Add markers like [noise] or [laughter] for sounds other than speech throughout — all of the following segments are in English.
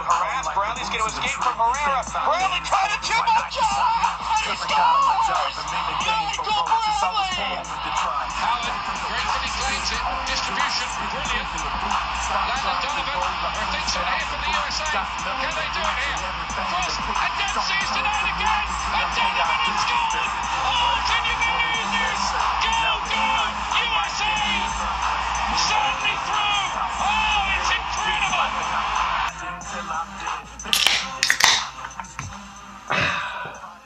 being harassed. Brownlee's going to escape from Herrera. Brownlee trying to chip on John, and he scores! Michael Brownlee! Howard gratefully claims it. Distribution, brilliant. Landon Donovan, thinks it here from the USA. Can they do it here? Cross, and Dempsey's denied again. And Donovan has scored! Oh, can you believe this? Go, go, USA! Certainly through! Oh,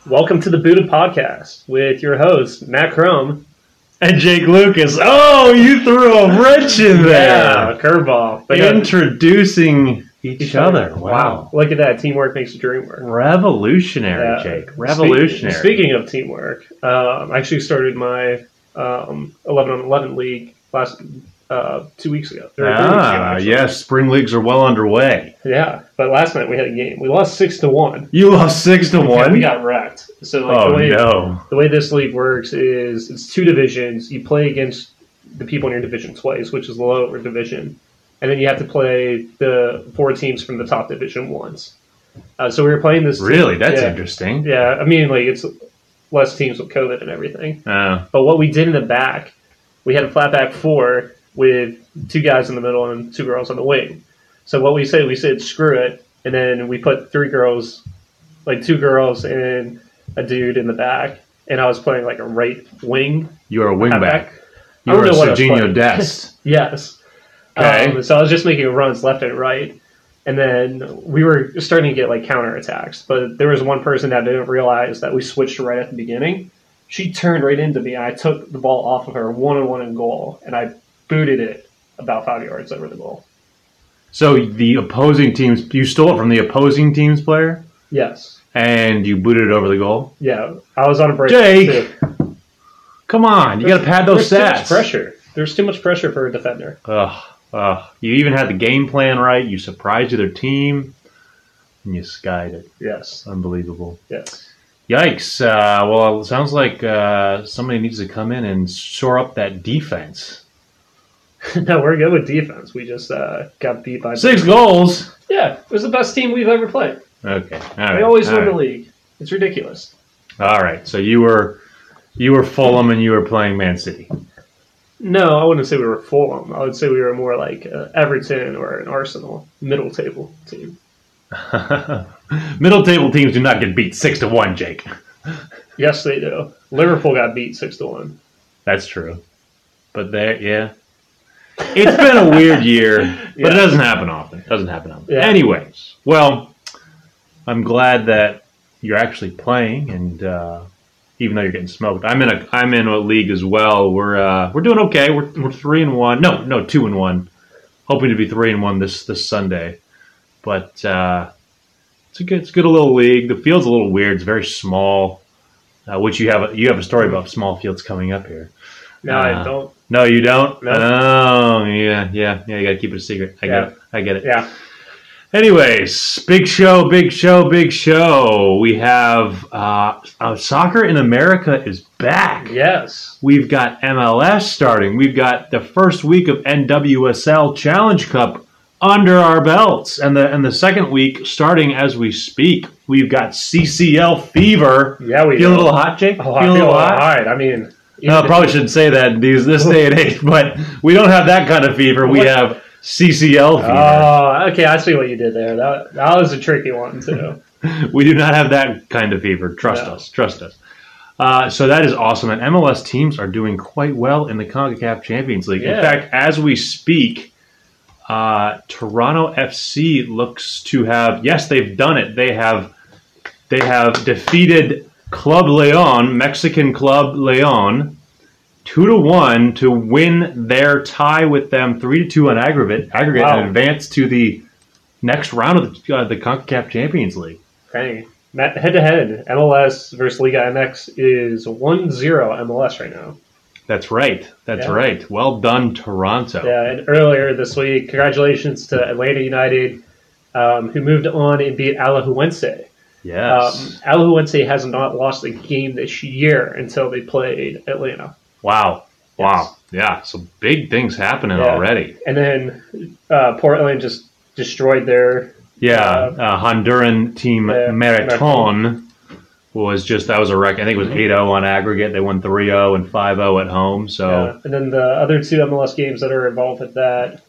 Welcome to the Buddha Podcast with your host, Matt Chrome. And Jake Lucas. Oh, you threw a wrench in Yeah, there. curveball. But, Introducing each, other. Wow. Look at that. Teamwork makes the dream work. Revolutionary, Yeah. Jake. Revolutionary. Speak- Speaking of teamwork, um, I actually started my um, 11 on 11 league last uh, two weeks ago. three weeks ago, ah, yes, spring leagues are well underway. Yeah, but last night we had a game. We lost 6 to 1. You lost six to one. We got wrecked. So, like, oh the way, no. the way this league works is it's two divisions. You play against the people in your division twice, which is the lower division, and then you have to play the four teams from the top division once. Uh, so we were playing this. Really, that's yeah, interesting. Yeah, I mean, like it's less teams with COVID and everything. Uh, But what we did in the back, we had a flat back four with two guys in the middle and two girls on the wing. So what we said, we said screw it, and then we put three girls, like two girls and a dude in the back, and I was playing like a right wing you are a wingback. halfback. You I are a Sergiño. Dest. [laughs] Yes. Okay. Um, so I was just making runs left and right. And then we were starting to get like counterattacks. But there was one person that didn't realize that we switched right at the beginning. She turned right into me. and I took the ball off of her one on one in goal. And I booted it about five yards over the goal. So the opposing teams, you stole it from the opposing team's player, Yes. and you booted it over the goal. Yeah. I was on a break. Jake, too. Come on, you got to pad those There's too much stats. pressure. There's too much pressure for a defender. Ugh, ugh. You even had the game plan right. You surprised other team, and you skied it. Yes. Unbelievable. Yes. Yikes. Uh, well, it sounds like uh, somebody needs to come in and shore up that defense. [laughs] no, we're good with defense. We just uh, got beat by Six goals. Yeah, it was the best team we've ever played. Okay. All right. They always all win the league. It's ridiculous. All right. So you were you were Fulham and you were playing Man City. No, I wouldn't say we were Fulham. I would say we were more like uh, Everton or an Arsenal middle table team. [laughs] Middle table teams do not get beat six to one, Jake. Yes, they do. Liverpool got beat six to one. That's true. But there, yeah. It's been a weird year, but Yeah. it doesn't happen often. It doesn't happen often. Yeah. Anyways, well, I'm glad that you're actually playing, and uh, even though you're getting smoked, I'm in a I'm in a league as well. We're uh, we're doing okay. We're we're three and one. No, no, two and one. Hoping to be three and one this this Sunday, but uh, it's a good it's a good little league. The field's a little weird. It's very small. Uh, which you have a, you have a story about small fields coming up here. No, Uh, I don't. No, you don't. No. Oh, yeah, yeah, yeah. You got to keep it a secret. I Yeah. get it. I get it. Yeah, Anyways, big show, big show, big show. We have uh, uh, soccer in America is back. yes. We've got MLS starting. We've got the first week of NWSL Challenge Cup under our belts, and the and the second week starting as we speak. We've got CCL fever. Yeah, we Feel a little hot, Jake? Oh, I Feel a little hot? alright. I mean, No, I probably [laughs] shouldn't say that these, this day and age, but we don't have that kind of fever. We have CCL fever. Oh, okay. I see what you did there. That that was a tricky one too. [laughs] we do not have that kind of fever. Trust No. us. Trust us. Uh, so that is awesome. And MLS teams are doing quite well in the CONCACAF Champions League. Yeah. In fact, as we speak, uh, Toronto FC looks to have yes, they've done it. They have they have defeated Club Leon, Mexican Club Leon, two to one to win their tie with them, three to two on aggregate, aggregate, Wow. and advance to the next round of the, uh, the Concacaf Champions League. Dang. Head to head, MLS versus Liga MX is 1 0 MLS right now. That's right. That's Yeah. right. Well done, Toronto. Yeah, and earlier this week, congratulations to Atlanta United, um, who moved on and beat Alajuelense. Yes. Um, Alajuelense has not lost a game this year until they played Atlanta. Wow. Wow. Yeah. So big things happening Yeah. already. And then uh, Portland just destroyed their Yeah, Uh, uh, Honduran team yeah, Marathon was just that was a wreck. I think it was 8-0 on aggregate. They won 3-0 and 5-0 at home. So Yeah. And then the other two MLS games that are involved with that,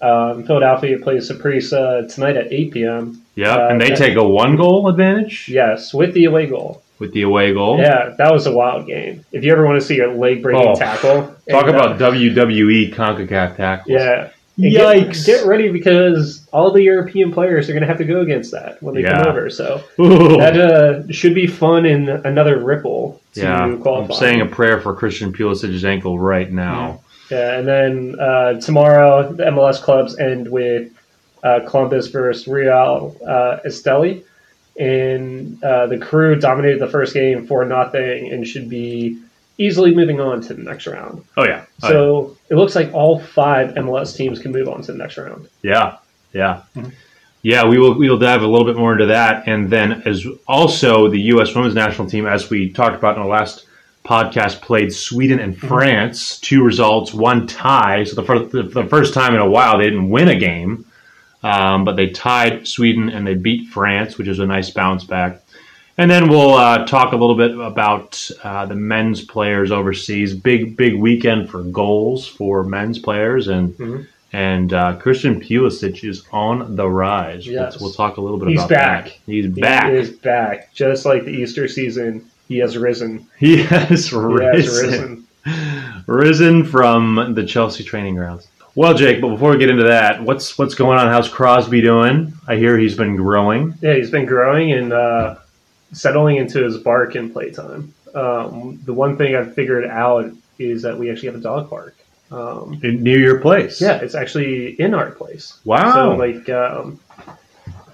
um, Philadelphia plays Saprissa tonight at 8 p.m. yeah, Uh, and they that- take a one goal advantage Yes, with the away goal. With the away goal. Yeah, that was a wild game. If you ever want to see a leg breaking Oh, tackle, Talk and, uh, about WWE Concacaf tackles. yeah. And get- Yikes. Get, ready because all the European players are going to have to go against that when they Yeah. come over. So [laughs] Ooh. that uh, should be fun and another ripple to yeah, qualify. I'm saying a prayer for Christian Pulisic's ankle right now. Yeah, and then uh, tomorrow the MLS clubs end with uh, Columbus versus Real uh, Esteli, and uh, the crew dominated the first game for nothing and should be easily moving on to the next round. Oh yeah, Oh, So it looks like all five MLS teams can move on to the next round. Yeah, yeah, Mhm. yeah. We will we will dive a little bit more into that, and then as also the U.S. Women's National Team, as we talked about in our last podcast, played Sweden and France. Two results, one tie. So the first the, the first time in a while they didn't win a game, um, but they tied Sweden and they beat France, which is a nice bounce back. And then we'll uh, talk a little bit about uh, the men's players overseas. Big, big weekend for goals for men's players, and Mhm. and uh, Christian Pulisic is on the rise. Yes. We'll, we'll talk a little bit He's about back. that. He's back. He back. is back, just like the Easter season. He has risen. He [laughs] has He has risen. [laughs] Risen from the Chelsea training grounds. Well, Jake, but before we get into that, what's what's going on? How's Crosby doing? I hear he's been growing. Yeah, he's been growing and uh, settling into his bark in playtime. Um, the one thing I've figured out is that we actually have a dog park. Um, In, near your place. yeah, it's actually in our place. Wow. So like, um,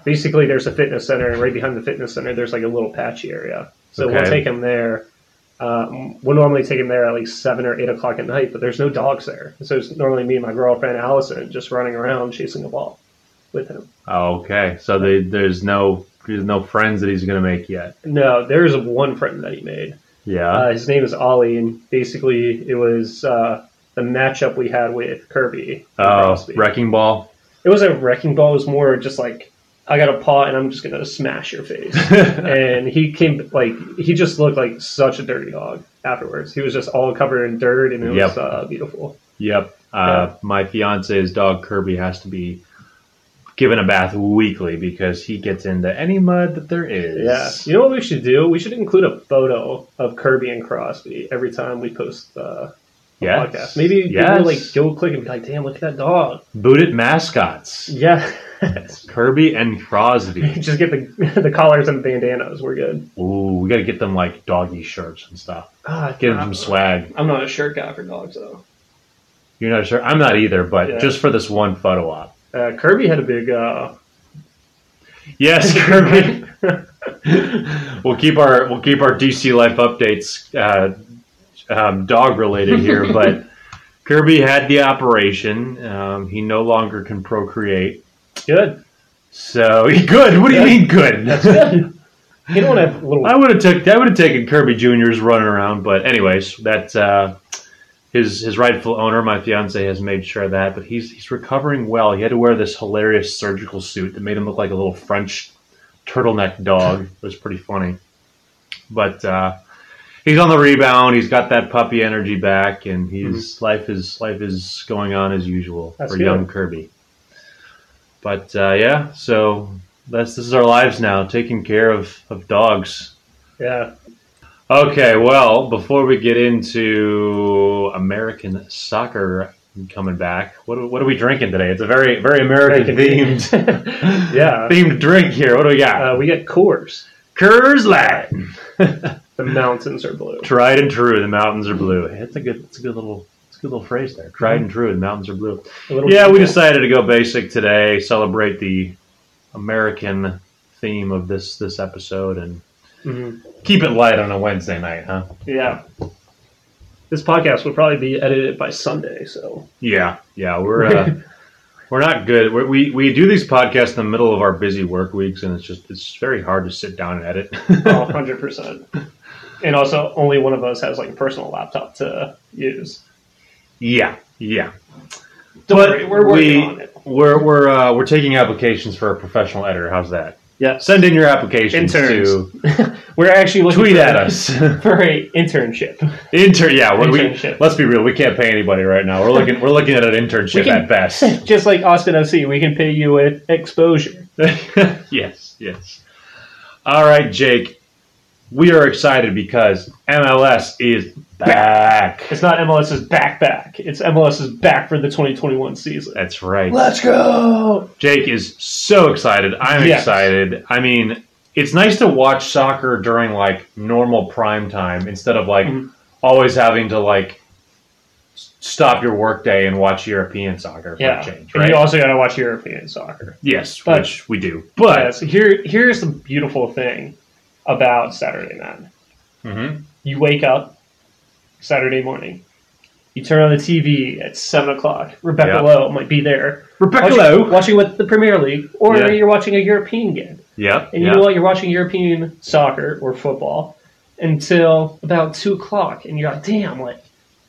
basically, there's a fitness center, and right behind the fitness center, there's like a little patchy area. So we'll take him there. Um, we'll normally take him there at like seven or eight o'clock at night, but there's no dogs there. So it's normally me and my girlfriend Allison just running around chasing a ball with him. Oh, okay. So they, there's no there's no friends that he's going to make yet. No, there's one friend that he made. Yeah. Uh, his name is Ollie, and basically it was uh, the matchup we had with Kirby. oh, Crosby. wrecking ball. It was a wrecking ball. It was more just like I got a paw and I'm just gonna smash your face. [laughs] and he came like he just looked like such a dirty dog afterwards. He was just all covered in dirt, and it Yep. was uh, beautiful. Yep. Uh, My fiance's dog Kirby has to be given a bath weekly because he gets into any mud that there is. Yeah, you know what we should do? We should include a photo of Kirby and Crosby every time we post uh, a Yes. podcast. Maybe Yes. people like go click and be like, "Damn, look at that dog." Booted mascots. Yeah. [laughs] Kirby and Crosby. [laughs] just get the [laughs] the collars and bandanas. We're good. Ooh, we got to get them like doggy shirts and stuff. Ah, Get them some swag. I'm not a shirt guy for dogs though. You're not sure? I'm not either, but Yeah. just for this one photo op. Uh, Kirby had a big. Uh, Yes, Kirby. we'll keep our we'll keep our DC life updates uh, um, dog related here, but Kirby had the operation. Um, he no longer can procreate. Good. So [laughs] good. What do you mean good? That's good. [laughs] You don't have little. I would have took I would have taken Kirby Junior's running around, but anyways, that uh, his his rightful owner, my fiance, has made sure of that. But he's he's recovering well. He had to wear this hilarious surgical suit that made him look like a little French turtleneck dog. [laughs] It was pretty funny, but uh, he's on the rebound. He's got that puppy energy back, and his life is life is going on as usual That's for good. young Kirby. But uh, yeah, so that's this is our lives now, taking care of, of dogs. yeah. Okay, well, before we get into American soccer coming back, what are, what are we drinking today? It's a very very American themed [laughs] Yeah. [laughs] themed drink here. What do we got? Uh, we got Coors. Coors Light. [laughs] The mountains are blue. Tried and true, the mountains are blue. It's a good it's a good little good little phrase there. Tried and true, the mountains are blue. Yeah, we decided to go basic today, celebrate the American theme of this this episode, and Mhm. keep it light on a Wednesday night, huh? Yeah. This podcast will probably be edited by Sunday, so Yeah, yeah, we're uh, [laughs] we're not good. We're, we we do these podcasts in the middle of our busy work weeks, and it's just it's very hard to sit down and edit. oh, [laughs] 100%. And also, only one of us has like a personal laptop to use. Yeah, yeah. Don't but worry, we're working we, on it. We're we're uh, we're taking applications for a professional editor. How's that? Yeah, Send in your applications interns. to [laughs] we're actually looking tweet for, at us. [laughs] for a internship. Intern, yeah. We, we, Internship. let's be real. We can't pay anybody right now. We're looking. We're looking at an internship can- at best. [laughs] Just like Austin FC, we can pay you with exposure. yes, yes. All right, Jake. We are excited because MLS is back. It's not MLS's back back. It's MLS's back for the 2021 season. That's right. Let's go. Jake is so excited. I'm Yes. excited. I mean, it's nice to watch soccer during like normal prime time instead of like Mhm. always having to like stop your workday and watch European soccer for Yeah, a change, and you also got to watch European soccer. yes, But- which we do. But Yes, here here's the beautiful thing about Saturday night. Mhm. You wake up Saturday morning. You turn on the TV at seven o'clock. Rebecca Yeah. Lowe might be there. Rebecca watching, Lowe. watching with the Premier League, or Yeah. you're watching a European game. Yep. And you know what? You're watching European soccer or football until about two o'clock, and you're like, "Damn, like,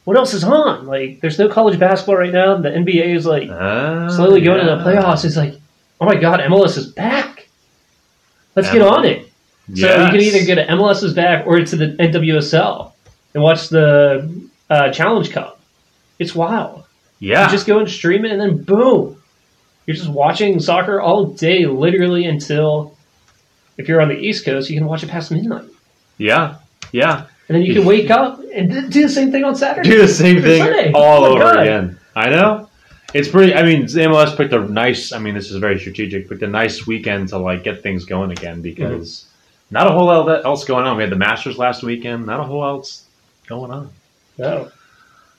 what else is on? Like, there's no college basketball right now. The NBA is like Ah, slowly going to the playoffs. It's like, oh my god, MLS is back. Let's get on it. So you can either get an MLS is back or to the NWSL and watch the uh, Challenge Cup. It's wild. yeah. You just go and stream it, and then boom, you're just watching soccer all day, literally until. If you're on the East Coast, you can watch it past midnight, yeah. Yeah. and then you can wake up and do the same thing on Saturday. do the same thing Sunday. all Oh over God. again. I know. It's pretty. I mean, MLS picked a nice. I mean, this is very strategic. Picked a nice weekend to like get things going again because Mm-hmm. not a whole lot else going on. We had the Masters last weekend. Not a whole else going on. No.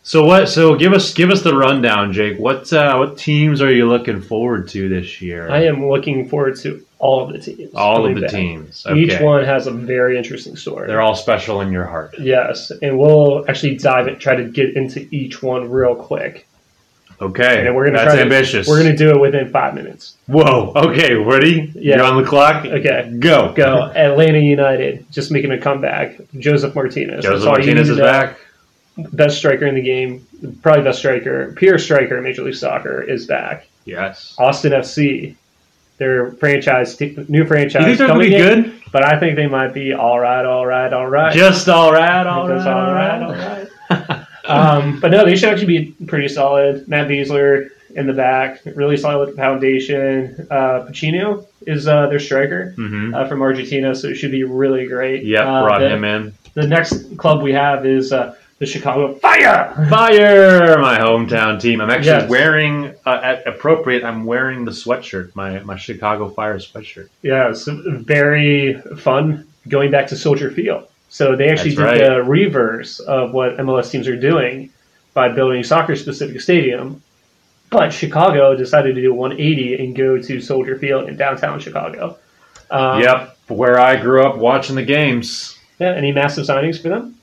So what? So give us give us the rundown, Jake. What uh, what teams are you looking forward to this year? I am looking forward to all of the teams. all of the back. teams. Each one has a very interesting story. They're all special in your heart. Yes, and we'll actually dive and try to get into each one real quick. Okay, And we're gonna that's try to- ambitious. We're going to do it within five minutes. Whoa. Okay, ready? Yeah. You're on the clock. Okay. Go. Go Atlanta United, just making a comeback. Josef Martinez. That's Josef Martinez is back. Best striker in the game, probably best striker, pure striker in Major League Soccer is back. Yes. Austin FC, their franchise, new franchise. You think they're going to coming be in, good? But I think they might be all right, all right, all right. Just all right, all right, all right, all right. Um, but no, they should actually be pretty solid. Matt Besler in the back, really solid foundation. Uh, Pacino is uh, their striker hmm uh, from Argentina, so it should be really great. Yeah, uh, brought the, him in. The next club we have is uh, the Chicago Fire. Fire, my hometown team. I'm actually Yes. wearing uh, at appropriate. I'm wearing the sweatshirt, my my Chicago Fire sweatshirt. Yeah, it's very fun going back to Soldier Field. So they actually That's did right. the reverse of what MLS teams are doing by building a soccer specific stadium. But Chicago decided to do 180 and go to Soldier Field in downtown Chicago. Um, yep, where I grew up watching the games. Yeah, any massive signings for them?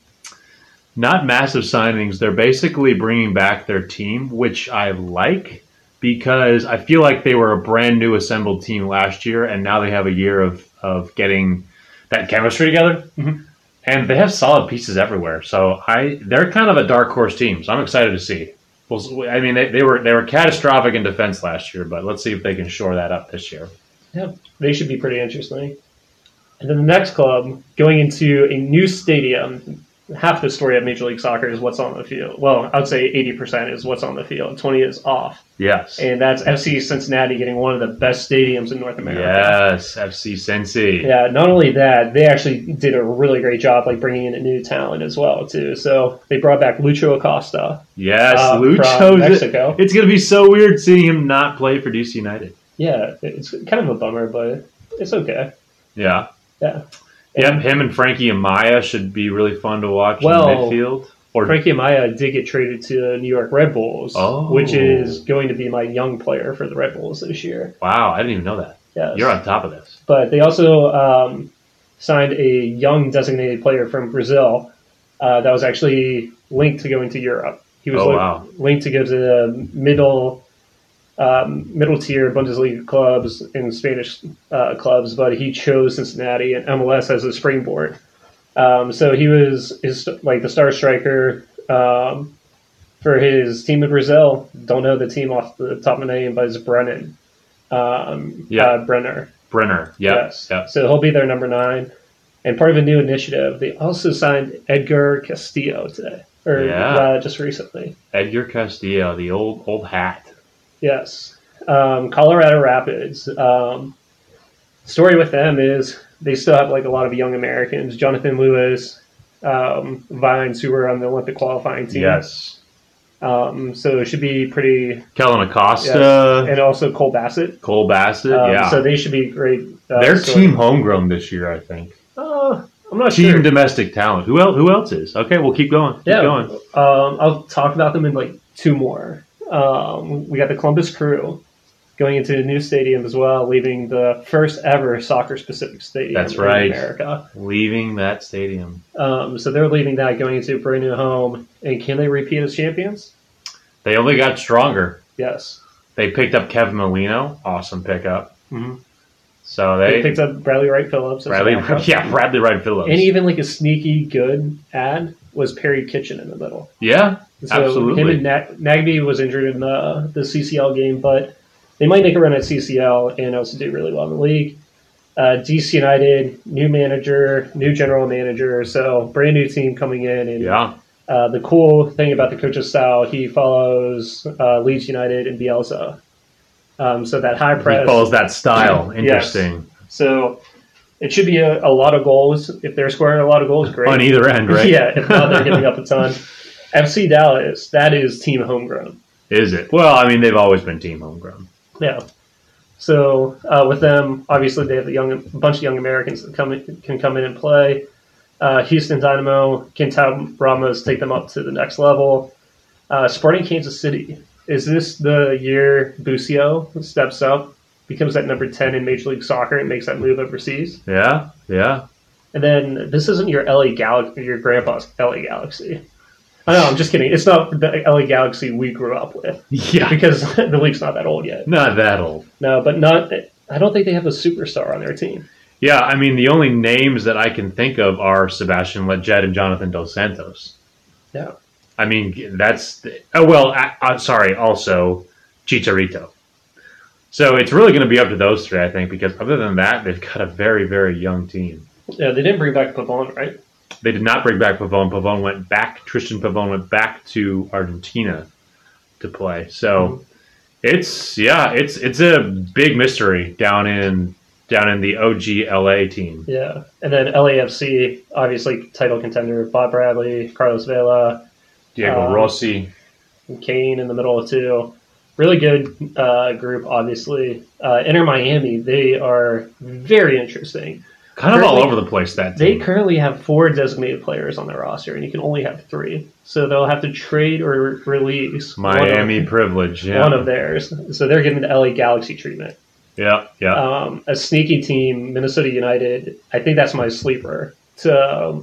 Not massive signings. They're basically bringing back their team, which I like because I feel like they were a brand new assembled team last year, and now they have a year of of getting that chemistry together. Mhm. And they have solid pieces everywhere, so I they're kind of a dark horse team. So I'm excited to see. Well, I mean, they, they were they were catastrophic in defense last year, but let's see if they can shore that up this year. Yeah, they should be pretty interesting. And then the next club going into a new stadium. Half the story of Major League Soccer is what's on the field. Well, I would say 80% is what's on the field. 20 is off. Yes, And that's FC Cincinnati getting one of the best stadiums in North America. yes, FC Cincy. Yeah, not only that, they actually did a really great job like bringing in a new talent as well too. So they brought back Lucho Acosta. Yes, Uh, Lucho. Mexico. It's going to be so weird seeing him not play for DC United. Yeah, it's kind of a bummer, but it's okay. Yeah. Yeah. Yep, him and Frankie Amaya should be really fun to watch Well, in midfield. Or Frankie Amaya did get traded to the New York Red Bulls, Oh. which is going to be my young player for the Red Bulls this year. wow, I didn't even know that. Yes. You're on top of this. but they also um, signed a young designated player from Brazil uh, that was actually linked to going to Europe. He was Oh, li- wow. linked to go to the middle um, middle tier Bundesliga clubs and Spanish uh, clubs, but he chose Cincinnati and MLS as a springboard. Um, so he was is like the star striker. Um, for his team in Brazil. Don't know the team off the top of my name, but it's Brennan. Um, Yeah. uh, Brenner. Brenner. Yep. Yes. Yep. So he'll be their number nine. And part of a new initiative, they also signed Edgar Castillo today, or Yeah. uh, just recently. Edgar Castillo, the old old hat. Yes. Um, Colorado Rapids. Um, story with them is they still have like a lot of young Americans. Jonathan Lewis, um, Vines, who were on the Olympic qualifying team. Yes. Um, so it should be pretty. Kellyn Acosta, And also Cole Bassett. Cole Bassett. Um, yeah. So they should be great. Uh, They're story. team homegrown this year, I think. Uh, I'm not sure. Team sure. domestic talent. Who else? Who else is? Okay, we'll keep going. Keep Yeah. going. Um, I'll talk about them in like two more. Um, we got the Columbus Crew going into a new stadium as well, leaving the first ever soccer specific stadium That's in. America. Leaving that stadium. Um, so they're leaving that, going into a brand new home. And can they repeat as champions? They only got stronger. Yes. They picked up Kevin Molino. Awesome pickup. Mhm. So They, they, picked up Bradley Wright Phillips. as Bradley, a backup. [laughs] yeah, Bradley Wright Phillips. And even like a sneaky good ad was Perry Kitchen in the middle. yeah, So Absolutely. Him and Nag- Nagbe was injured in the, the CCL game, but they might make a run at CCL and also do really well in the league. Uh, DC United, new manager, new general manager, so brand new team coming in. And yeah. uh, the cool thing about the coach's style, he follows uh, Leeds United and Bielsa. Um, so that high He press. follows that style. Yes. Interesting. So it should be a, a lot of goals. If they're scoring a lot of goals, great. On either end, right? [laughs] Yeah, if not, they're giving up a [laughs] ton. FC Dallas, that is team homegrown. Is it? Well, I mean, they've always been team homegrown. Yeah. So uh, with them, obviously they have a young, a bunch of young Americans that come in, can come in and play. Uh, Houston Dynamo, Quintal Ramos take them up to the next level. Uh, Sporting Kansas City, is this the year Busio steps up, becomes that number ten in Major League Soccer, and makes that move overseas? Yeah, yeah. And then this isn't your LA Galaxy, your grandpa's LA Galaxy. Oh, I know, I'm just kidding. It's not the LA Galaxy we grew up with Yeah. because [laughs] the league's not that old yet. Not that old. No, but not. I don't think they have a superstar on their team. Yeah, I mean, the only names that I can think of are Sebastian Lletget and Jonathan Dos Santos. Yeah. I mean, that's. Oh, well, I, I'm sorry, also Chicharito. So it's really going to be up to those three, I think, because other than that, they've got a very, very young team. Yeah, they didn't bring back Pavon, right? They did not bring back Pavone. Pavone went back. Tristan Pavone went back to Argentina to play. So mm-hmm. it's yeah, it's it's a big mystery down in down in the OG LA team. Yeah, and then LAFC, obviously title contender, Bob Bradley, Carlos Vela, Diego Um, Rossi. Kane in the middle of two. Really good uh, group, obviously. Uh, Inter Miami, they are very interesting. Kind of all over the place that They currently have four designated players on their roster, and you can only have three. So they'll have to trade or release one of- Miami privilege. Yeah. one of theirs. So they're getting the LA Galaxy treatment. yeah, yeah. Um, a sneaky team, Minnesota United. I think that's my sleeper to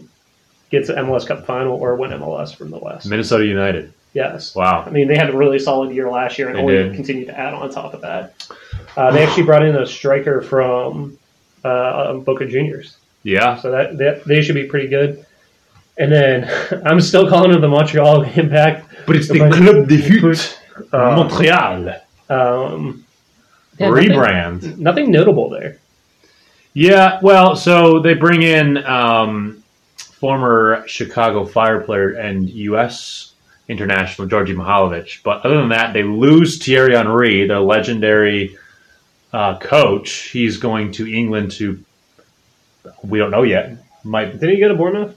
um, get to MLS Cup final or win MLS from the West. Minnesota United. Yes. Wow. I mean, they had a really solid year last year and They only did. continue to add on top of that. Uh, they actually brought in a striker from uh, Boca Juniors. Yeah. So that, that they should be pretty good. And then [laughs] I'm still calling it the Montreal [laughs] Impact. But it's the Club de [laughs] Uh, Montreal. Um, yeah, nothing- Rebrand. Nothing notable there. Yeah, well, so they bring in um, former Chicago Fire player and U.S. international Djordje Mihailovic, but other than that, they lose Thierry Henry, their legendary uh, coach. He's going to England to we don't know yet. Might Did he go to Bournemouth?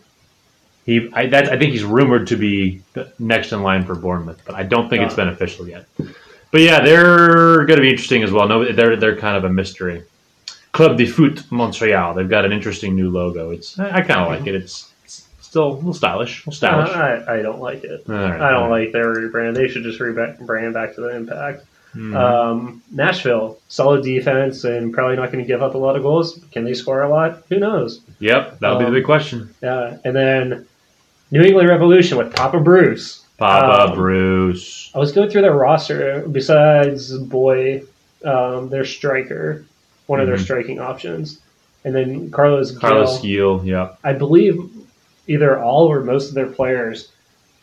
he? I, that, I think he's rumored to be the next in line for Bournemouth, but I don't think it's been official yet. But yeah, they're going to be interesting as well. No, they're they're kind of a mystery. Club de Foot Montreal. They've got an interesting new logo. It's I, I kind of like it. It's still a little stylish. A little stylish. I, I don't like it. Right, I don't right. like their rebrand. They should just rebrand back to the Impact. Mhm. Um, Nashville, solid defense and probably not going to give up a lot of goals. Can they score a lot? Who knows? yep, that'll be the um, big question. Yeah, and then New England Revolution with Papa Bruce. Papa um, Bruce. I was going through their roster. Besides Boy, um, their striker, one of their Mhm. striking options, and then Carlos. Carlos Gil. Gil. Yep. I believe either all or most of their players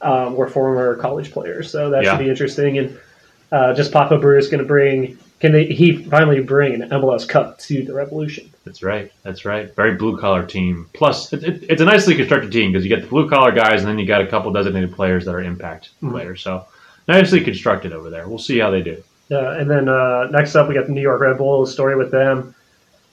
um, were former college players, so that Yeah. should be interesting. And uh, just Papa Brew is going to bring. Can they? He finally bring an MLS Cup to the Revolution? That's right. That's right. Very blue collar team. Plus, it, it, it's a nicely constructed team because you get the blue collar guys, and then you got a couple designated players that are impact Mhm. players. So nicely constructed over there. We'll see how they do. Yeah, and then uh, next up we got the New York Red Bulls story with them.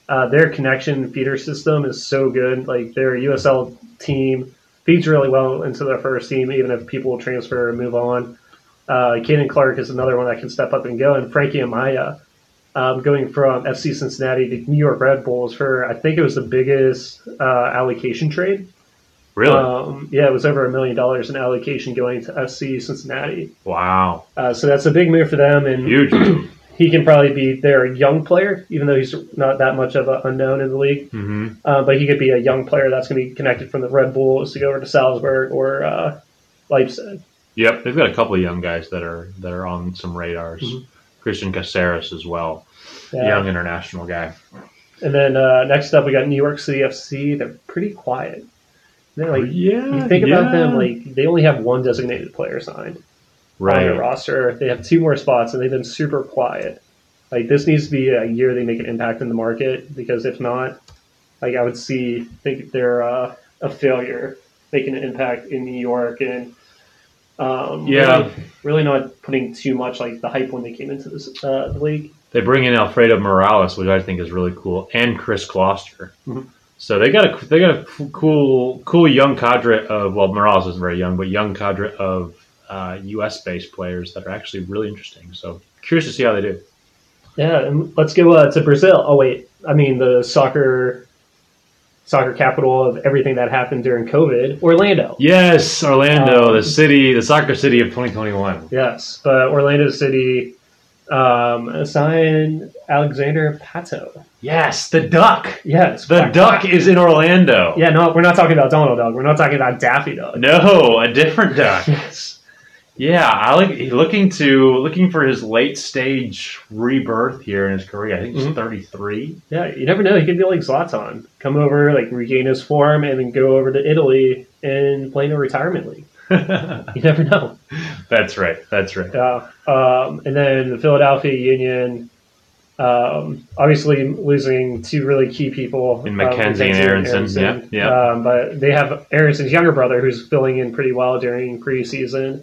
Uh, their connection feeder system is so good. Like their USL team feeds really well into their first team, even if people transfer and move on. Uh, Caden Clark is another one that can step up and go, and Frankie Amaya um, going from FC Cincinnati to New York Red Bulls for I think it was the biggest uh, allocation trade. Really? Um, yeah, it was over a million dollars in allocation going to FC Cincinnati. wow. Uh, so that's a big move for them, and Huge. He can probably be their young player, even though he's not that much of an unknown in the league. hmm Uh, but he could be a young player that's going to be connected from the Red Bulls to go over to Salzburg or uh, Leipzig. Yep, they've got a couple of young guys that are that are on some radars. Mhm. Cristian Cásseres as well, Yeah. young international guy. And then uh, next up, we got New York City FC. They're pretty quiet. They're like, yeah, you think about them, like they only have one designated player signed on their right. roster. They have two more spots, and they've been super quiet. Like this needs to be a year they make an impact in the market because if not, like I would see think they're uh, a failure making an impact in New York and um, Yeah. really, really not putting too much like the hype when they came into this uh, the league. They bring in Alfredo Morales, which I think is really cool, and Chris Gloster. Mhm. So they got a they got a cool cool young cadre of well Morales isn't very young, but young cadre of uh, U.S. based players that are actually really interesting. So curious to see how they do. Yeah, and let's go uh, to Brazil. Oh wait, I mean the soccer soccer capital of everything that happened during COVID, Orlando. Yes, Orlando, Um, the city, the soccer city of 2021. Yes, but Orlando City um, assigned Alexandre Pato. Yes, the duck. Yes, The duck is in Orlando. Yeah, no, we're not talking about Donald Duck. We're not talking about Daffy Duck. No, a different duck. [laughs] Yes. Yeah, I like looking to looking for his late stage rebirth here in his career. I think he's Mhm. 33. Yeah, you never know. He could be like Zlatan. Come over, like regain his form, and then go over to Italy and play in a retirement league. [laughs] You never know. That's right. That's right. Yeah. Um, and then the Philadelphia Union, um, obviously losing two really key people In uh, McKenzie and Aronson. Yeah, yeah. Um, but they have Aronson's younger brother who's filling in pretty well during preseason.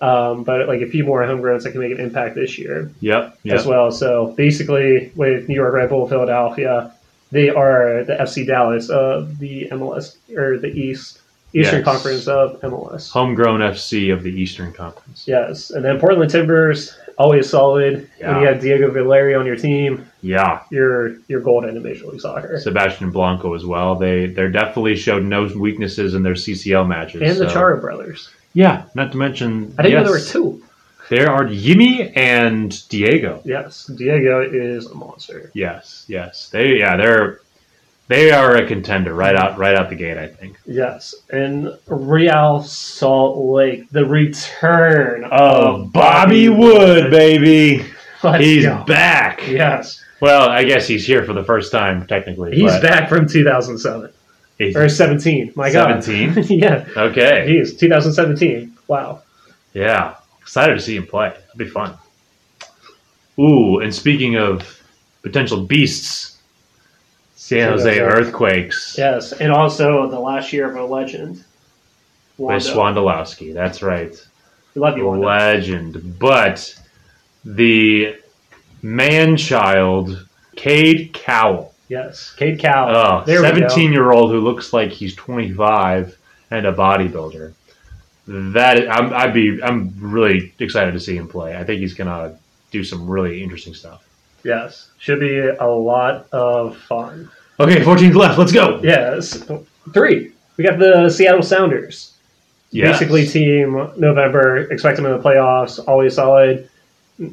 Um, but like a few more homegrowns that can make an impact this year Yep. Yep. as well. So basically, with New York Red Bull, Philadelphia, they are the FC Dallas of the MLS or the East Eastern Yes. Conference of MLS. Homegrown FC of the Eastern Conference. Yes, and then Portland Timbers always solid. Yeah. When you have Diego Valeri on your team, Yeah. you're you're golden in Major League Soccer. Sebastian Blanco as well. They they definitely showed no weaknesses in their CCL matches. and the so- Chara brothers. Yeah, not to mention I didn't yes, know there were two. There are Yimi and Diego. Yes, Diego is a monster. Yes, yes. They yeah, they're they are a contender right out right out the gate, I think. Yes, and Real Salt Lake, the return oh, of Bobby Wood, baby. [laughs] Let's He's go. back. Yes, Well, I guess he's here for the first time technically. he's back from 2007 he's- or 17. My God, 17? [laughs] yeah, Okay. he's 2017. Wow. Yeah. Excited to see him play. It'll be fun. Ooh, and speaking of potential beasts, San Jose. Earthquakes Yes, and also the last year of a legend. Wondo. Swandolowski. That's right. We love you, Wondo. legend. But the man child, Cade Cowell. Yes, Cade Cow. Oh, there we go. 17 year old who looks like he's 25 and a bodybuilder. That I'm, I'd be, I'm really excited to see him play. I think he's gonna do some really interesting stuff. Yes, should be a lot of fun. Okay, 14th left. Let's go. Yes, three. We got the Seattle Sounders. Yes. Basically, team November. Expect them in the playoffs. Always solid.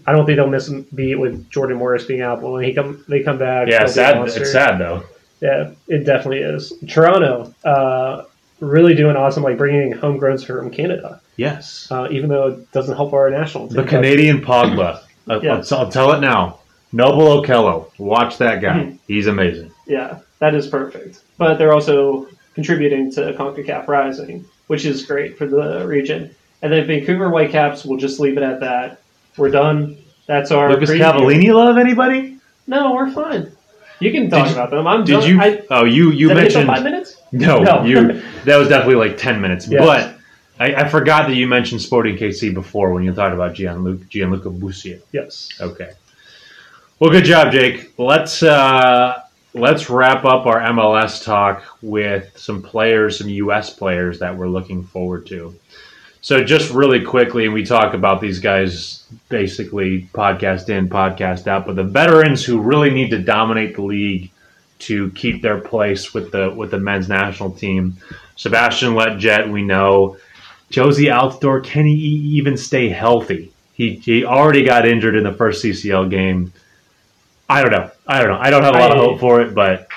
I don't think they'll miss a beat with Jordan Morris being out, but when he come, they come back. Yeah, they'll be a sad. It's sad though. Yeah, it definitely is. Toronto, uh, really doing awesome, like bringing homegrowns from Canada, Yes. uh, even though it doesn't help our national team. The Canadian Pogba. Yeah. I'll, I'll tell it now. Noble Okello. Watch that guy. Mhm. He's amazing. Yeah, that is perfect. But they're also contributing to CONCACAF Rising. which is great for the region. And then Vancouver Whitecaps, we'll just leave it at that. We're done. That's our Lucas preview. Cavallini love anybody? No, we're fine. You can talk Did you- about them. I'm Did done. you? I, oh, you you did I get to mentioned five minutes? no, No. you. That was definitely like ten minutes. Yes. But I, I forgot that you mentioned Sporting KC before when you talked about Gianluca, Gianluca Busio. Yes. Okay. Well, good job, Jake. Let's uh, let's wrap up our MLS talk with some players, some U.S. players that we're looking forward to. So, just really quickly, we talk about these guys basically podcast in, podcast out, but the veterans who really need to dominate the league to keep their place with the with the men's national team. Sebastian Lletget, we know. Jozy Altidore, can he even stay healthy? He, he already got injured in the first CCL game. I don't know. I don't know. I don't have a lot of hope for it, but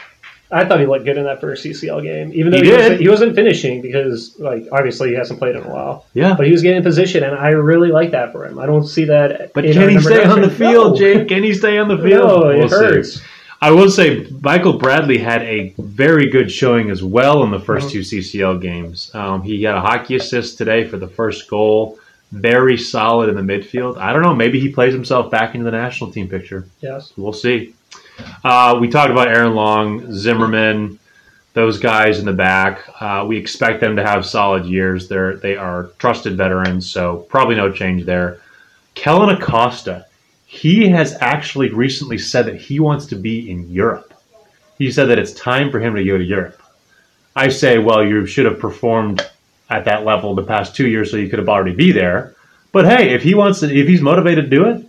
I thought he looked good in that first CCL game, even though He he, did. Wasn't, he wasn't finishing because, like, obviously he hasn't played in a while. yeah. But he was getting in position, and I really like that for him. I don't see that. But in can he stay on the field, No. Jake? Can he stay on the [laughs] field? No, it We'll see. hurts. I will say Michael Bradley had a very good showing as well in the 1st Mhm. two CCL games. Um, he got a hockey assist today for the first goal. Very solid in the midfield. I don't know. Maybe he plays himself back into the national team picture. Yes. We'll see. Uh, we talked about Aaron Long, Zimmerman, those guys in the back. Uh, we expect them to have solid years. They're they are trusted veterans, so probably no change there. Kellyn Acosta, he has actually recently said that he wants to be in Europe. He said that it's time for him to go to Europe. I say, well, you should have performed at that level the past two years, so you could have already be there. But hey, if he wants to, if he's motivated to do it,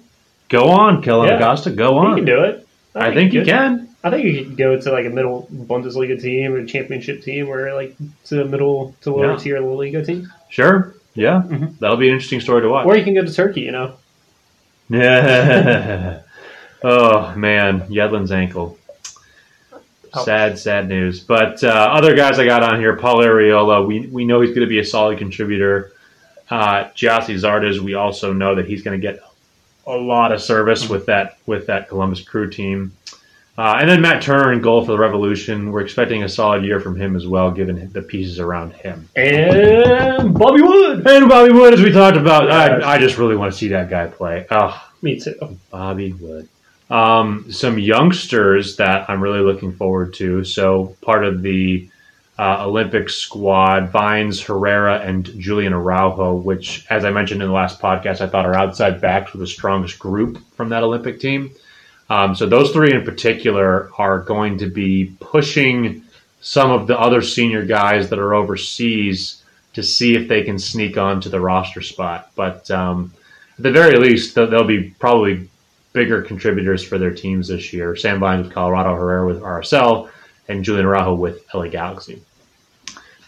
go on, Kellyn Yeah. Acosta, go He on. can do it. I think you can. I think you could go to like a middle Bundesliga team or a championship team, or like to a middle to lower Yeah. tier La Liga team, Sure. Yeah. Mhm. That'll be an interesting story to watch. or you can go to Turkey. You know, Yeah. [laughs] oh man, Yedlin's ankle. Ouch. Sad, sad news. But uh, other guys I got on here, Paul Arriola, we, we know he's going to be a solid contributor. Uh, Gyasi Zardes, we also know that he's going to get a lot of service with that with that Columbus Crew team. Uh, and then Matt Turner in goal for the Revolution. We're expecting a solid year from him as well, given the pieces around him. and Bobby Wood. And Bobby Wood, as we talked about. I, I just really want to see that guy play. Oh, Me too. Bobby Wood. Um, some youngsters that I'm really looking forward to. So part of the uh, Olympic squad, Vines, Herrera, and Julian Araujo, which, as I mentioned in the last podcast, I thought our outside backs were the strongest group from that Olympic team. Um, so those three in particular are going to be pushing some of the other senior guys that are overseas to see if they can sneak onto the roster spot. But um, at the very least, they'll be probably bigger contributors for their teams this year. Sam Vines with Colorado, Herrera with RSL, and Julian Araujo with LA Galaxy.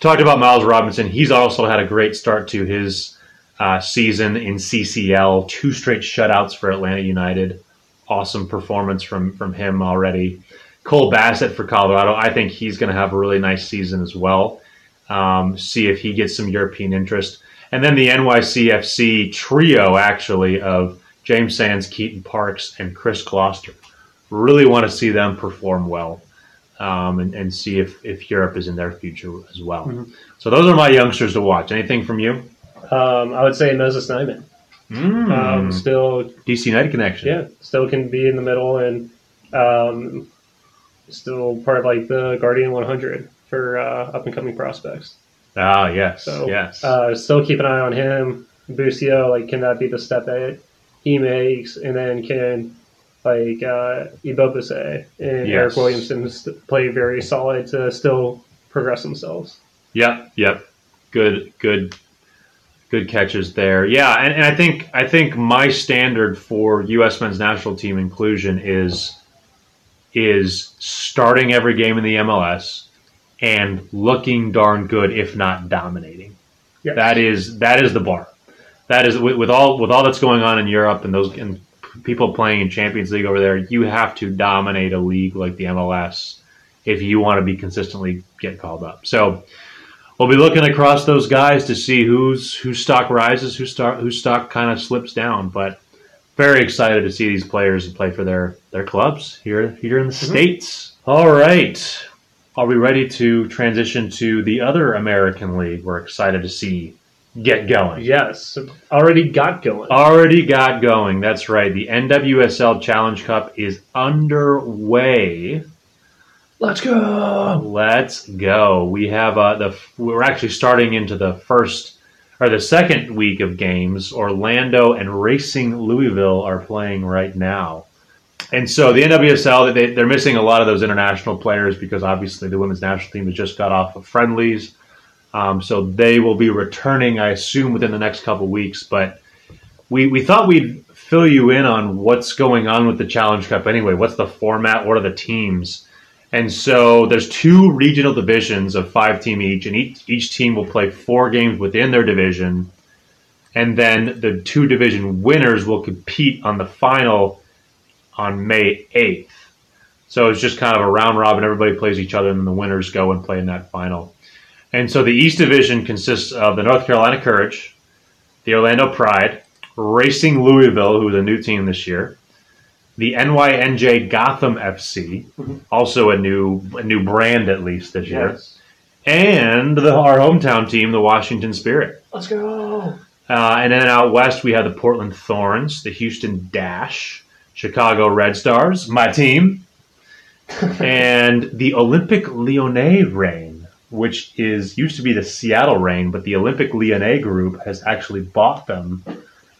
Talked about Miles Robinson. He's also had a great start to his uh, season in CCL. Two straight shutouts for Atlanta United. Awesome performance from from him already. Cole Bassett for Colorado. I think he's going to have a really nice season as well. Um, see if he gets some European interest. And then the NYCFC trio, actually, of James Sands, Keaton Parks, and Chris Gloster. Really want to see them perform well um, and, and see if, if Europe is in their future as well. Mhm. So those are my youngsters to watch. Anything from you? Um, I would say Moses Nyeman. Mm, Um, still, DC United connection. yeah, still can be in the middle and um, still part of like the Guardian 100 for uh, up and coming prospects. Ah, yes, So, yes. Uh, still keep an eye on him. Busio, like, can that be the step that he makes? And then can like uh, and Yes. Eryk Williamson st- play very solid to still progress themselves? Yep, yep. Good, good, good catches there. Yeah, and, and I think I think my standard for U.S. men's national team inclusion is is starting every game in the MLS and looking darn good, if not dominating. Yes. That is that is the bar. That is with, with all with all that's going on in Europe and those and people playing in Champions League over there. You have to dominate a league like the MLS if you want to be consistently get called up. So we'll be looking across those guys to see who's whose stock rises, whose stock whose stock kind of slips down. But very excited to see these players play for their their clubs here here in the mm-hmm. states. All right, are we ready to transition to the other American League we're excited to see get going? Yes, already got going. Already got going. That's right. The NWSL Challenge Cup is underway. Let's go. Let's go. We have uh, the we're actually starting into the first or the second week of games. Orlando and Racing Louisville are playing right now. And so the NWSL, they, they're missing a lot of those international players because obviously the women's national team has just got off of friendlies. Um, so they will be returning, I assume, within the next couple weeks. But we, we thought we'd fill you in on what's going on with the Challenge Cup anyway. What's the format? What are the teams? And so there's two regional divisions of five team each, and each, each team will play four games within their division. And then the two division winners will compete on the final on May 8th. So it's just kind of a round robin. Everybody plays each other, and then the winners go and play in that final. And so the East Division consists of the North Carolina Courage, the Orlando Pride, Racing Louisville, who is a new team this year, the NYNJ Gotham FC, also a new a new brand at least this year, Yes. and the, our hometown team, the Washington Spirit. Let's go. Uh, and then out west, we have the Portland Thorns, the Houston Dash, Chicago Red Stars, my team, [laughs] and the Olympique Lyonnais Reign, which is used to be the Seattle Reign, but the Olympique Lyonnais group has actually bought them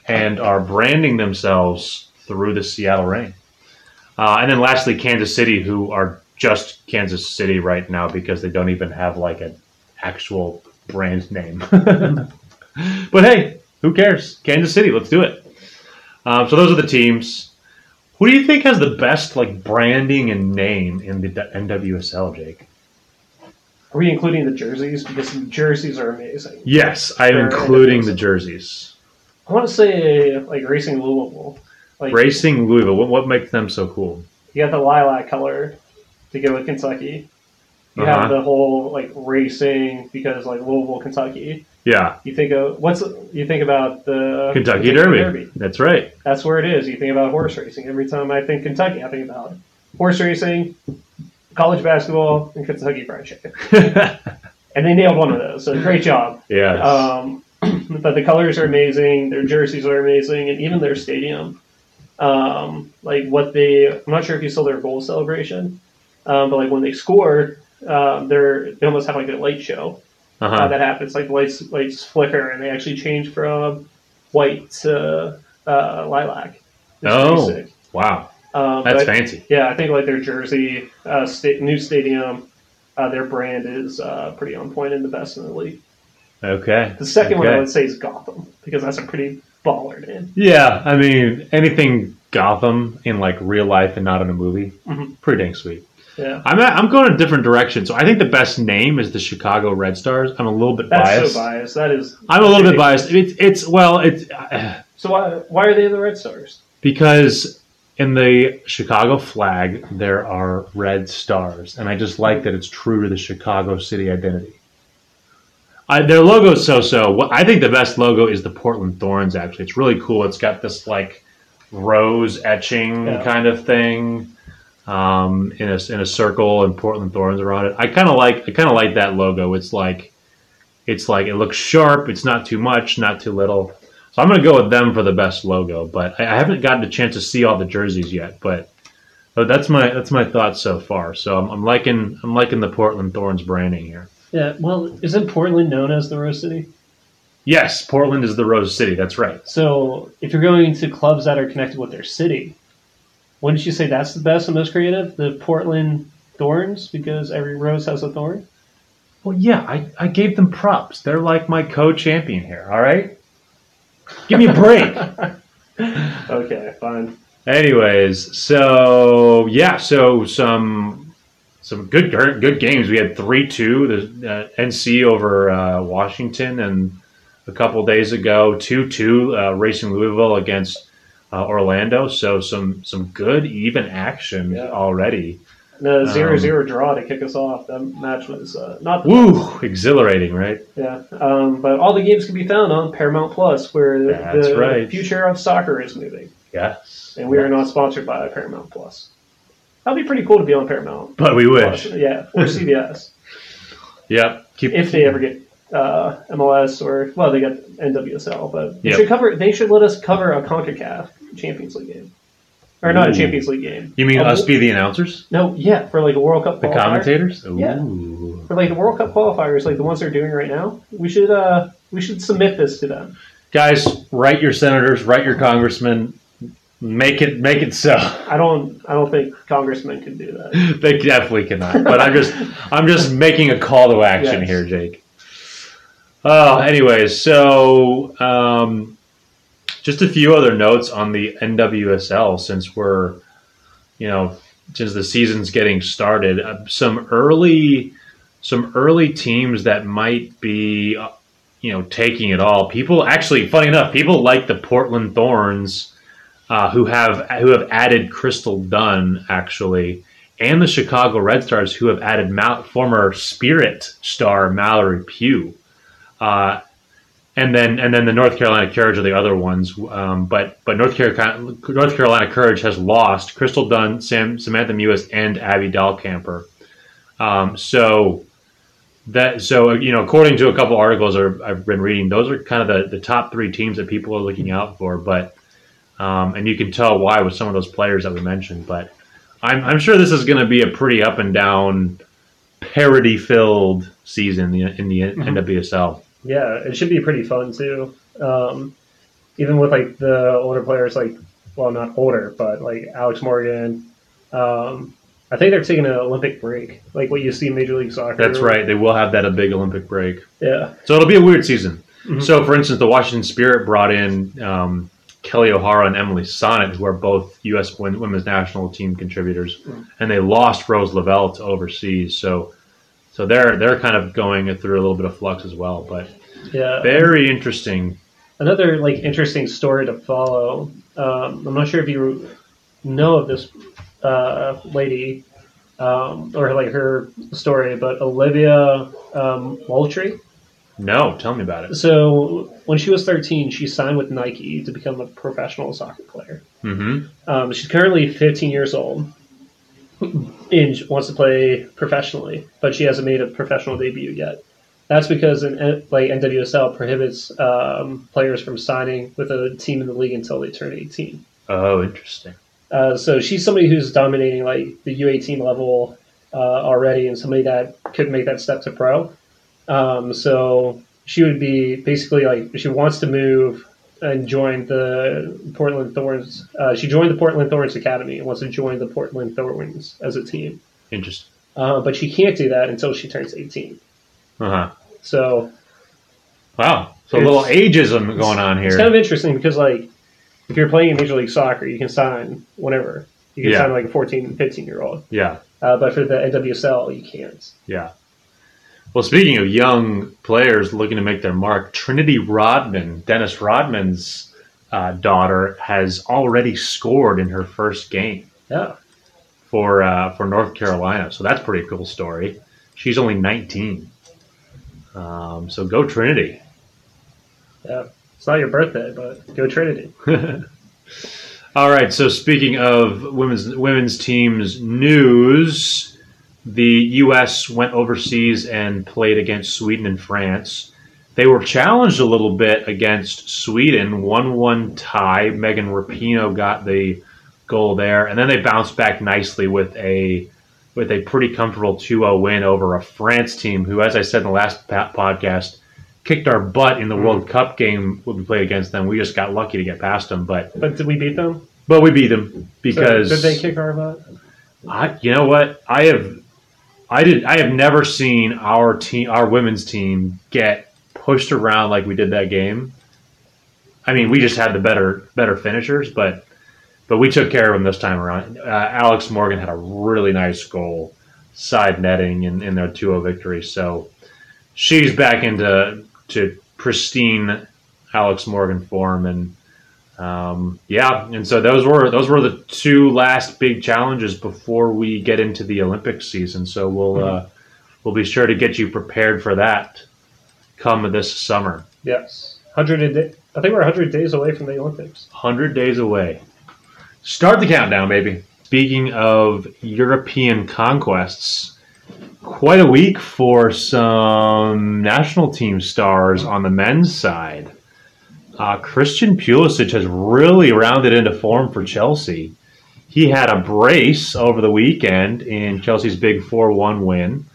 and are branding themselves through the Seattle Reign. Uh, and then lastly, Kansas City, who are just Kansas City right now because they don't even have like an actual brand name. [laughs] But hey, who cares? Kansas City, let's do it. Um, so those are the teams. Who do you think has the best like branding and name in the NWSL, Jake? Are we including the jerseys? Because the jerseys are amazing. Yes, I'm For including the jerseys. I want to say like Racing Louisville. Like Racing Louisville. What, what makes them so cool? you got the lilac color to go with Kentucky. You Uh-huh. have the whole like racing because like Louisville, Kentucky. Yeah, You think of what's you think about the Kentucky, Derby. That's right. That's where it is. You think about horse racing. Every time I think Kentucky, I think about horse racing, college basketball, and Kentucky Fried Chicken. [laughs] And they nailed one of those. So great [laughs] job. yes. Um, [clears throat] but the colors are amazing. Their jerseys are amazing, and even their stadium. Um, like what they, I'm not sure if you saw their goal celebration, um, but like when they score, um, they're they almost have like a light show uh, uh-huh. that happens. Like lights lights flicker, and they actually change from white to uh, lilac. It's Oh. Wow, Um, that's fancy. yeah, I think like their jersey, uh, sta- new stadium, uh, their brand is uh, pretty on point and the best in the league. Okay. The second one I would say is Gotham because that's a pretty baller name. Yeah, I mean anything Gotham in like real life and not in a movie, Mhm. pretty dang sweet. Yeah, I'm I'm going a different direction. So I think the best name is the Chicago Red Stars. I'm a little bit that's biased. so biased. That is. I'm a little bit biased. It's it's well, it's uh, [sighs] So why why are they the Red Stars? because in the Chicago flag there are red stars, and I just like that it's true to the Chicago city identity. I, their logo is so-so. I think the best logo is the Portland Thorns. Actually, it's really cool. It's got this like rose etching Yeah. kind of thing um, in a in a circle and Portland Thorns around it. I kind of like I kind of like that logo. It's like it's like it looks sharp. It's not too much, not too little. So I'm going to go with them for the best logo. But I, I haven't gotten a chance to see all the jerseys yet. But but that's my that's my thoughts so far. So I'm, I'm liking I'm liking the Portland Thorns branding here. Yeah, well, isn't Portland known as the Rose City? Yes, Portland is the Rose City. That's right. So if you're going to clubs that are connected with their city, wouldn't you say that's the best and most creative? The Portland Thorns, because every rose has a thorn. Well, yeah, I, I gave them props. They're like my co-champion here. All right, give me a break. [laughs] Okay, fine. Anyways, so yeah, so some some good good games. We had three two the uh, NC over uh, Washington, and a couple days ago two two uh, Racing Louisville against uh, Orlando. So some some good even action Yeah. already. The zero Um, zero draw to kick us off. That match was uh, not Woo, exhilarating, right? Yeah, um, but all the games can be found on Paramount Plus, where the, That's the right. future of soccer is moving. Yes, And we are not sponsored by Paramount Plus. That'd be pretty cool to be on Paramount. But we wish. Yeah, or CBS [laughs] Yep. Keep if they ever get uh, MLS or well, they got NWSL, but they Yep. should cover. They should let us cover a Concacaf Champions League game, or not a Ooh. Champions League game. You mean A- us be the announcers? No, yeah, for like a World Cup The qualifier. commentators? Yeah. Ooh. For like the World Cup qualifiers, like the ones they're doing right now, we should uh we should submit this to them. Guys, write your senators, write your congressmen, make it make it so. [laughs] I don't I don't think congressmen can do that. [laughs] they definitely cannot. But I'm just I'm just making a call to action Yes. here, Jake. Oh, anyways, so um, just a few other notes on the NWSL since we're, you know, since the season's getting started. Uh, some early, some early teams that might be, uh, you know, taking it all. People actually, funny enough, people like the Portland Thorns, uh, who have who have added Crystal Dunn actually and the Chicago Red Stars, who have added Mal- former Spirit star Mallory Pugh, uh, and then and then the North Carolina Courage are the other ones. Um, but but North Carolina North Carolina Courage has lost Crystal Dunn, Sam, Samantha Mewis, and Abby Dahlkemper. Um, so that so you know according to a couple articles I've I've been reading, those are kind of the, the top three teams that people are looking out for. But um, and you can tell why with some of those players that we mentioned. But I'm, I'm sure this is going to be a pretty up and down, parody filled season in the, in the NWSL. Yeah, it should be pretty fun too. Um, even with like the older players, like well, not older, but like Alex Morgan. Um, I think they're taking an Olympic break, like what you see in Major League Soccer. That's right. They will have that a big Olympic break. Yeah, So it'll be a weird season. Mhm. So, for instance, the Washington Spirit brought in um, Kelly O'Hara and Emily Sonnett, who are both U.S. women's national team contributors, Mm. and they lost Rose Lavelle to overseas. So, so they're they're kind of going through a little bit of flux as well. But yeah. very interesting. Another like interesting story to follow. Um, I'm not sure if you know of this uh, lady um, or like her story, but Olivia um, Moultrie. No, tell me about it. So when she was 13, she signed with Nike to become a professional soccer player. Mm-hmm. Um, she's currently 15 years old and wants to play professionally, but she hasn't made a professional debut yet. That's because in, like NWSL prohibits um, players from signing with a team in the league until they turn 18. Oh, interesting. Uh, so she's somebody who's dominating like the U18 level uh, already, and somebody that could make that step to pro. Um, so she would be basically like she wants to move and joined the Portland Thorns. Uh, she joined the Portland Thorns Academy and wants to join the Portland Thorns as a team, Interesting. uh, but she can't do that until she turns 18. Uh huh. So Wow. So a little ageism going on here. it's kind of interesting because like if you're playing in Major League Soccer, you can sign whenever. You can Yeah. sign like a 14, and 15 year old. yeah. Uh, but for the NWSL, you can't. Yeah. Well, speaking of young players looking to make their mark, Trinity Rodman, Dennis Rodman's uh, daughter, has already scored in her first game Yeah. for uh, for North Carolina. So that's a pretty cool story. She's only 19. Um, so go Trinity. Yeah. It's not your birthday, but go Trinity. [laughs] All right. So speaking of women's women's teams news, the U.S. went overseas and played against Sweden and France. They were challenged a little bit against Sweden, one-one tie. Megan Rapinoe got the goal there, and then they bounced back nicely with a with a pretty comfortable 2-0 win over a France team who, as I said in the last podcast, kicked our butt in the mm-hmm. World Cup game when we played against them. We just got lucky to get past them, but But did we beat them? but we beat them because So did they kick our butt? I, you know what I have I did I have never seen our team our women's team get pushed around like we did that game. I mean, we just had the better better finishers, but but we took care of them this time around. Uh, Alex Morgan had a really nice goal, side netting in, in their 2-0 victory. So she's back into to pristine Alex Morgan form, and um, yeah, and so those were those were the two last big challenges before we get into the Olympic season. So we'll uh, we'll be sure to get you prepared for that come this summer. Yes. 100 a day. I think we're 100 days away from the Olympics. Hundred days away. Start the countdown, baby. speaking of European conquests, quite a week for some national team stars on the men's side. Uh, Christian Pulisic has really rounded into form for Chelsea. He had a brace over the weekend in Chelsea's big 4 1 win.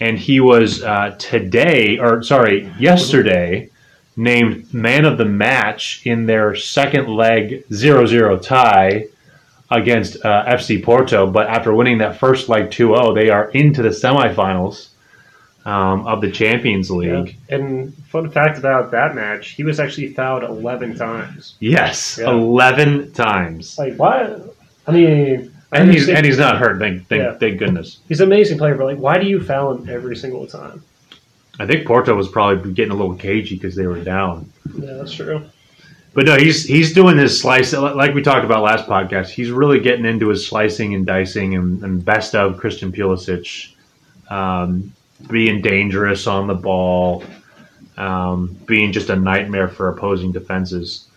And he was uh, today, or sorry, yesterday, named man of the match in their second leg 0 0 tie against uh, FC Porto. But after winning that first leg 2 0, they are into the semifinals um, of the Champions League. Yeah. And fun fact about that match, he was actually fouled 11 times. Yes, Yeah. 11 times. Like, why? I mean, I And he's, and he's not hurt, thank, thank, Yeah. thank goodness. he's an amazing player, but like, why do you foul him every single time? I think Porto was probably getting a little cagey because they were down. Yeah, that's true. But no, he's he's doing his slice like we talked about last podcast. He's really getting into his slicing and dicing and, and best of Christian Pulisic, um, being dangerous on the ball, um, being just a nightmare for opposing defenses.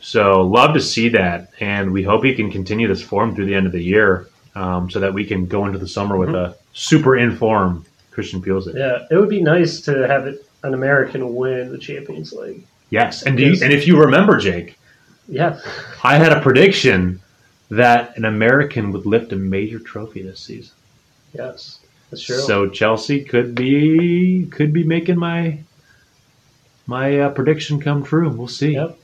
So love to see that, and we hope he can continue this form through the end of the year, um, so that we can go into the summer with a super in form Christian Pulisic. Yeah, it would be nice to have it, an American win the Champions League. Yes, and do you, and if you remember, Jake, Yeah, I had a prediction that an American would lift a major trophy this season. yes, that's true. So Chelsea could be could be making my my uh, prediction come true. We'll see. Yep.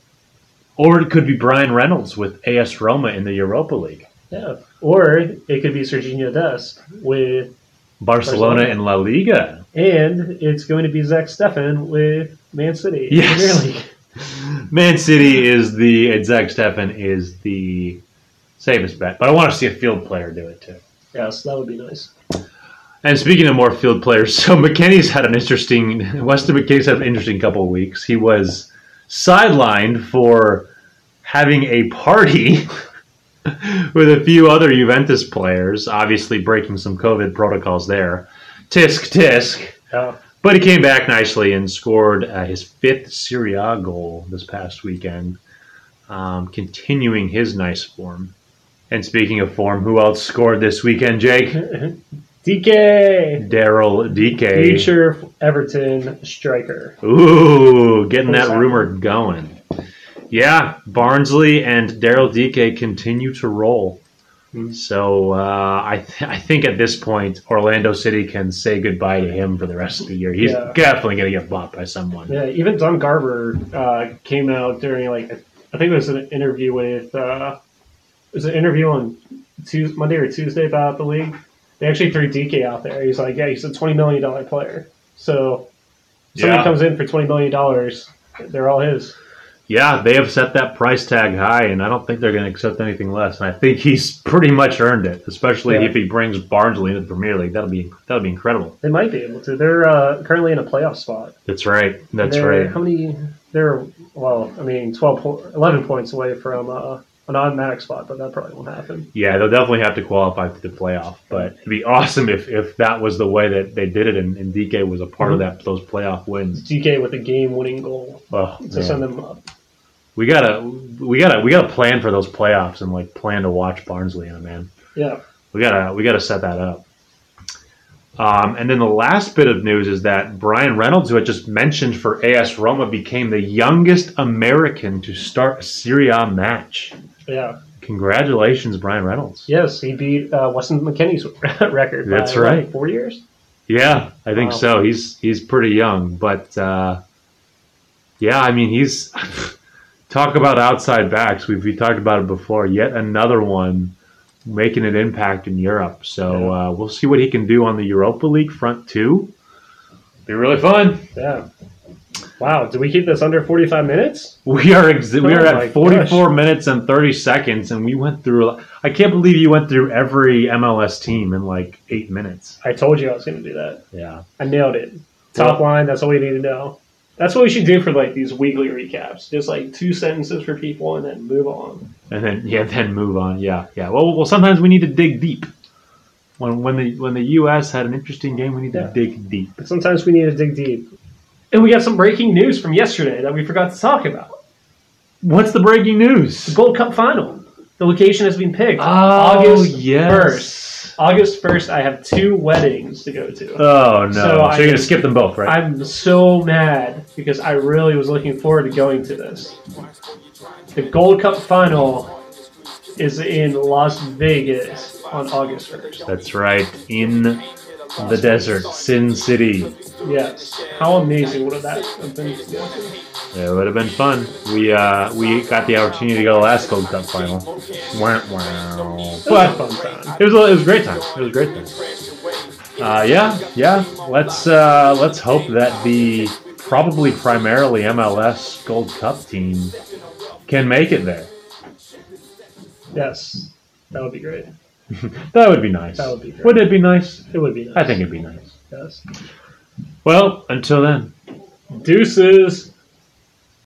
Or it could be Bryan Reynolds with AS Roma in the Europa League. yeah, or it could be Sergiño Dest with, Barcelona Barcelona. in La Liga. and it's going to be Zach Steffen with Man City. Yes. [laughs] Man City is the Zach Steffen is the safest bet. But I want to see a field player do it too. Yes, that would be nice. And speaking of more field players, [laughs] so McKennie's had an interesting Weston McKennie's had an interesting couple of weeks. He was sidelined for having a party [laughs] with a few other Juventus players, obviously breaking some COVID protocols there. Tisk tisk. But he came back nicely and scored uh, his fifth Serie A goal this past weekend, um, continuing his nice form. And speaking of form, who else scored this weekend, Jake? [laughs] Dike, Daryl Dike. future Everton striker. Ooh, getting that rumor going. Yeah, Barnsley and Daryl Dike continue to roll. Hmm. So uh, I, th- I think at this point, Orlando City can say goodbye to him for the rest of the year. He's Yeah. definitely going to get bought by someone. Yeah, even Don Garber uh, came out during like I think it was an interview with uh, it was an interview on Tuesday, Monday or Tuesday about the league. They actually threw Dike out there. He's like, yeah, he's a twenty million dollar player. So somebody Yeah. comes in for twenty million dollars, they're all his. Yeah, they have set that price tag high, and I don't think they're going to accept anything less. And I think he's pretty much earned it, especially Yeah. if he brings Barnsley into the Premier League. That'll be that'll be incredible. They might be able to. They're uh, currently in a playoff spot. That's right. That's right. How many? They're well, I mean, 12, 11 points away from uh, an automatic spot, but that probably won't happen. Yeah, they'll definitely have to qualify for the playoff. But it'd be awesome if, if that was the way that they did it, and, and Dike was a part of that those playoff wins. Dike with a game-winning goal Oh, to man. send them up. we gotta we gotta we gotta plan for those playoffs and like plan to watch Barnsley it, man. Yeah. We gotta we gotta set that up. Um, and then the last bit of news is that Bryan Reynolds, who I just mentioned for AS Roma, became the youngest American to start a Serie A match. Yeah. Congratulations, Bryan Reynolds. Yes, he beat uh, Weston McKennie's [laughs] record. by, That's right. Four years. Yeah, I think Wow. so. He's he's pretty young, but uh, yeah, I mean he's [laughs] talk about outside backs. We've we talked about it before. Yet another one making an impact in Europe. So uh, we'll see what he can do on the Europa League front too. Be really fun. Yeah. Wow. Did we keep this under forty-five minutes? We are ex- we are Oh at 44 minutes and 30 seconds, and we went through. I can't believe you went through every MLS team in like eight minutes. I told you I was going to do that. Yeah. I nailed it. Top line. That's all we need to know. That's what we should do for like these weekly recaps. Just like two sentences for people, and then move on. and then yeah, then move on. Yeah, yeah. Well, well, sometimes we need to dig deep. When when the when the U.S. had an interesting game, we need to dig deep. But sometimes we need to dig deep. And we got some breaking news from yesterday that we forgot to talk about. What's the breaking news? The? Gold Cup final. The location has been picked. Oh, August yes. first. August first. I have two weddings to go to. Oh no! So So, you're gonna skip them both, right? I'm so mad because I really was looking forward to going to this. The Gold Cup final is in Las Vegas on August 1st. That's right. In the desert, Sin City. Yes. How amazing would that have been Yeah. It would have been fun. We uh, we got the opportunity to go to the last Gold Cup final. Wow, wow. It was But fun time. it was a, it was a great time. It was a great time. Uh, yeah, yeah. Let's uh, let's hope that the probably primarily MLS Gold Cup team can make it there. Yes. That would be great. [laughs] That would be nice. That would be great. Would it be nice? It would be nice. I think it'd be nice. Yes. Well, until then. Deuces.